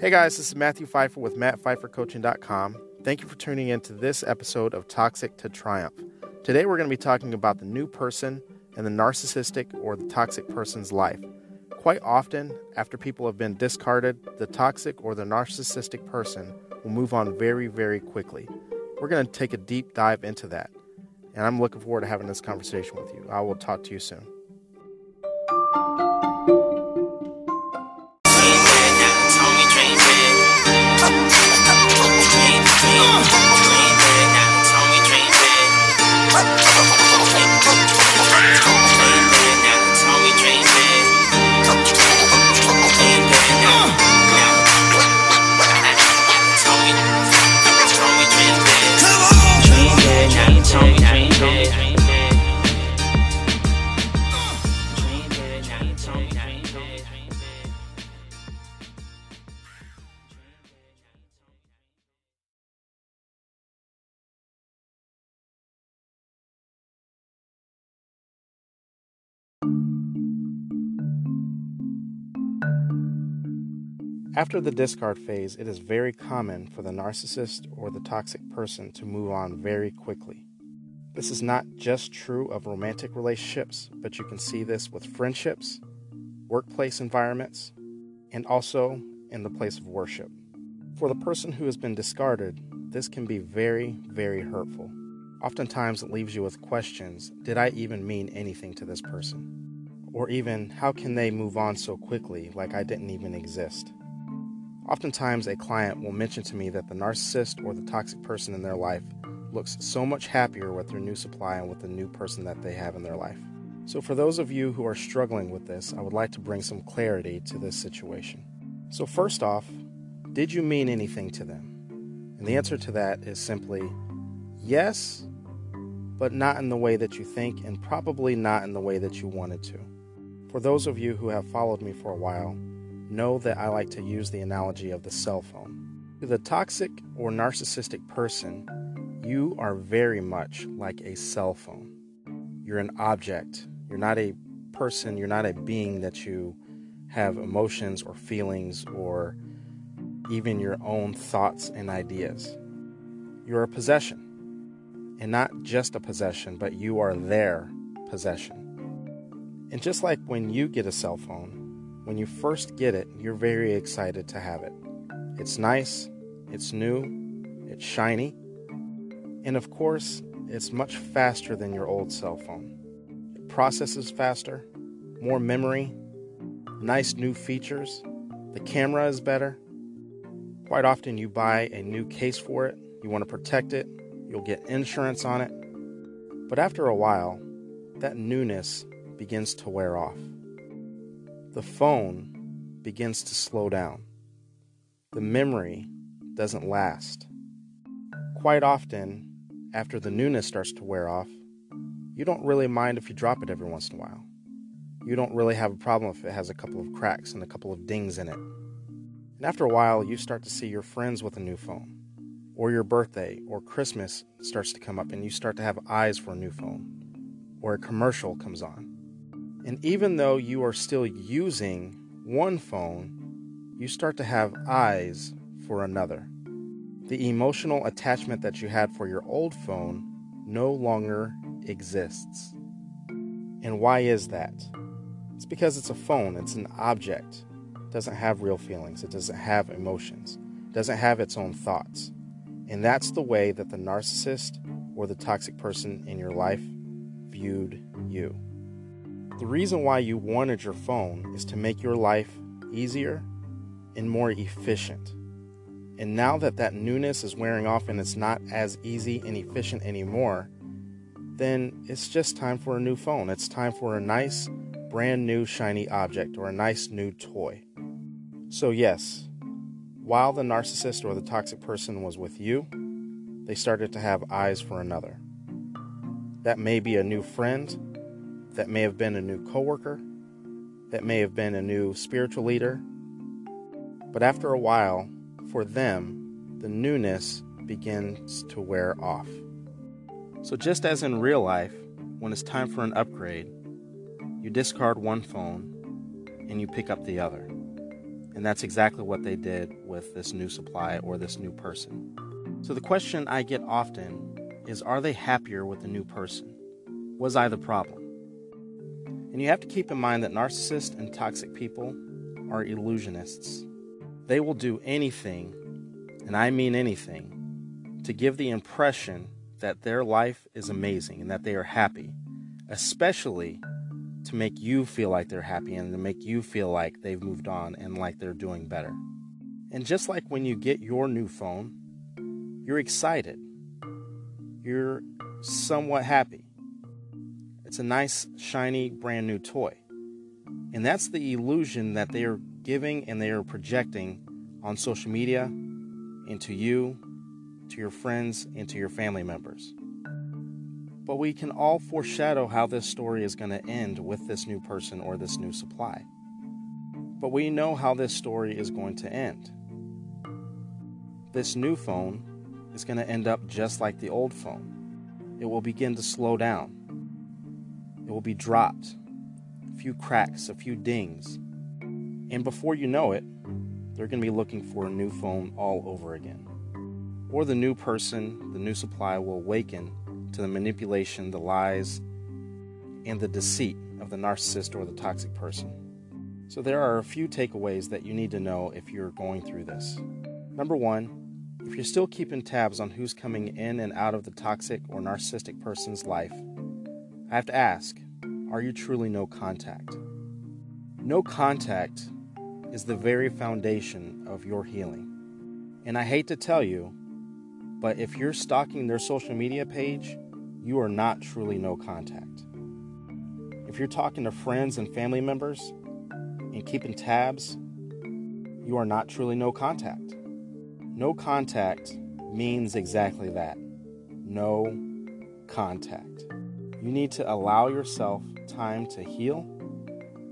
Hey guys, this is Matthew Pfeiffer with MattPfeifferCoaching.com. Thank you for tuning in to this episode of Toxic to Triumph. Today we're going to be talking about the new person and the narcissistic or the toxic person's life. Quite often, after people have been discarded, the toxic or the narcissistic person will move on very, very quickly. We're going to take a deep dive into that, and I'm looking forward to having this conversation with you. I will talk to you soon. After the discard phase, it is very common for the narcissist or the toxic person to move on very quickly. This is not just true of romantic relationships, but you can see this with friendships, workplace environments, and also in the place of worship. For the person who has been discarded, this can be very, very hurtful. Oftentimes, it leaves you with questions Did I even mean anything to this person? Or even, how can they move on so quickly like I didn't even exist? Oftentimes, a client will mention to me that the narcissist or the toxic person in their life looks so much happier with their new supply and with the new person that they have in their life. So, for those of you who are struggling with this, I would like to bring some clarity to this situation. So, first off, did you mean anything to them? And the answer to that is simply yes, but not in the way that you think, and probably not in the way that you wanted to. For those of you who have followed me for a while, know that I like to use the analogy of the cell phone. To the toxic or narcissistic person, you are very much like a cell phone. You're an object. You're not a person, you're not a being that you have emotions or feelings or even your own thoughts and ideas. You're a possession. And not just a possession, but you are their possession. And just like when you get a cell phone, when you first get it, you're very excited to have it. It's nice, it's new, it's shiny, and of course, it's much faster than your old cell phone. It processes faster, more memory, nice new features, the camera is better. Quite often, you buy a new case for it, you want to protect it, you'll get insurance on it. But after a while, that newness begins to wear off the phone begins to slow down. The memory doesn't last. Quite often, after the newness starts to wear off, you don't really mind if you drop it every once in a while. You don't really have a problem if it has a couple of cracks and a couple of dings in it. And after a while, you start to see your friends with a new phone, or your birthday or Christmas starts to come up and you start to have eyes for a new phone, or a commercial comes on. And even though you are still using one phone, you start to have eyes for another. The emotional attachment that you had for your old phone no longer exists. And why is that? It's because it's a phone, it's an object. It doesn't have real feelings, it doesn't have emotions, it doesn't have its own thoughts. And that's the way that the narcissist or the toxic person in your life viewed you. The reason why you wanted your phone is to make your life easier and more efficient. And now that that newness is wearing off and it's not as easy and efficient anymore, then it's just time for a new phone. It's time for a nice, brand new, shiny object or a nice new toy. So, yes, while the narcissist or the toxic person was with you, they started to have eyes for another. That may be a new friend, that may have been a new coworker, that may have been a new spiritual leader. But after a while, for them, the newness begins to wear off. So, just as in real life, when it's time for an upgrade, you discard one phone and you pick up the other. And that's exactly what they did with this new supply or this new person. So the question I get often is Are they happier with the new person? Was I the problem? And you have to keep in mind that narcissists and toxic people are illusionists. They will do anything, and I mean anything, to give the impression that their life is amazing and that they are happy, especially to make you feel like they're happy and to make you feel like they've moved on and like they're doing better. And just like when you get your new phone, you're excited. You're somewhat happy. It's a nice, shiny, brand new toy. And that's the illusion that they are giving and they are projecting on social media into you, to your friends, and to your family members. But we can all foreshadow how this story is going to end with this new person or this new supply. But we know how this story is going to end. This new phone is going to end up just like the old phone. It will begin to slow down. It will be dropped. A few cracks, a few dings. And before you know it, they're going to be looking for a new phone all over again. Or the new person, the new supply will awaken to the manipulation, the lies, and the deceit of the narcissist or the toxic person. So, there are a few takeaways that you need to know if you're going through this. Number one, if you're still keeping tabs on who's coming in and out of the toxic or narcissistic person's life, I have to ask are you truly no contact? No contact is the very foundation of your healing. And I hate to tell you, but if you're stalking their social media page, you are not truly no contact. If you're talking to friends and family members and keeping tabs, you are not truly no contact. No contact means exactly that no contact. You need to allow yourself time to heal,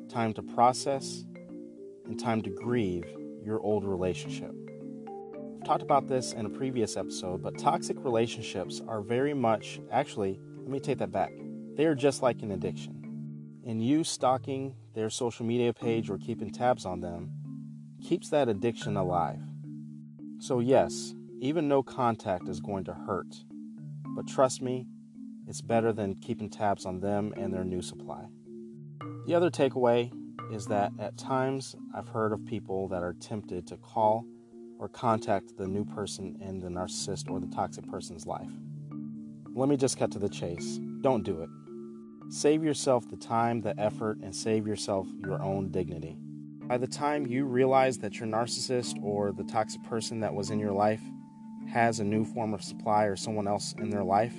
time to process, and time to grieve your old relationship I've talked about this in a previous episode, but toxic relationships are very much, actually, let me take that back. They are just like an addiction. And you stalking their social media page or keeping tabs on them keeps that addiction alive. So, yes, even no contact is going to hurt. But trust me, it's better than keeping tabs on them and their new supply. The other takeaway is that at times I've heard of people that are tempted to call or contact the new person in the narcissist or the toxic person's life. Let me just cut to the chase. Don't do it. Save yourself the time, the effort, and save yourself your own dignity. By the time you realize that your narcissist or the toxic person that was in your life has a new form of supply or someone else in their life,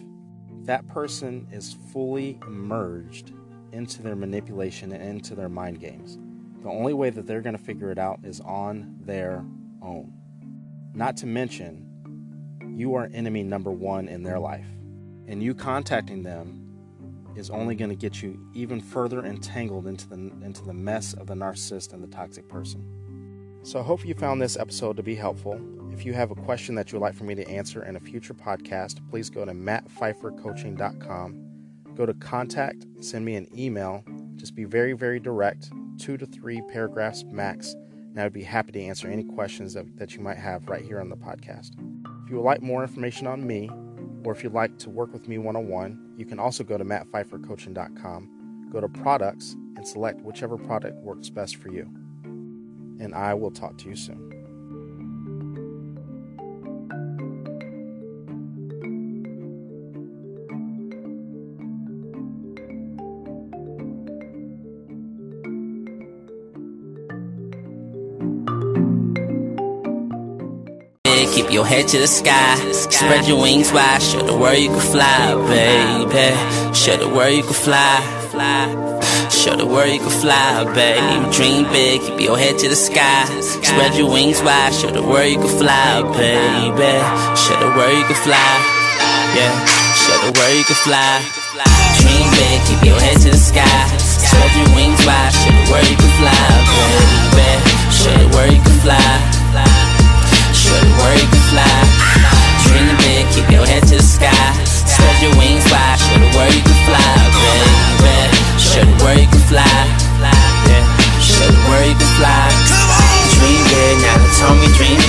that person is fully merged into their manipulation and into their mind games. The only way that they're going to figure it out is on their own. Not to mention, you are enemy number one in their life. And you contacting them is only going to get you even further entangled into the, into the mess of the narcissist and the toxic person. So I hope you found this episode to be helpful. If you have a question that you would like for me to answer in a future podcast, please go to mattpfeiffercoaching.com. Go to contact, send me an email. Just be very, very direct, two to three paragraphs max and I would be happy to answer any questions that, that you might have right here on the podcast. If you would like more information on me, or if you'd like to work with me one on one, you can also go to mattpfeiffercoaching.com, go to products, and select whichever product works best for you. And I will talk to you soon. Keep your head to the sky. Spread your wings wide. Show the world you can fly, baby. Show the world you can fly. Show the world you can fly, baby. Dream big. Keep your head to the sky. Spread your wings wide. Show the world you can fly, baby. Show the world you can fly. Yeah. Show the world you can fly. Dream big. Keep your head to the sky. Only dreams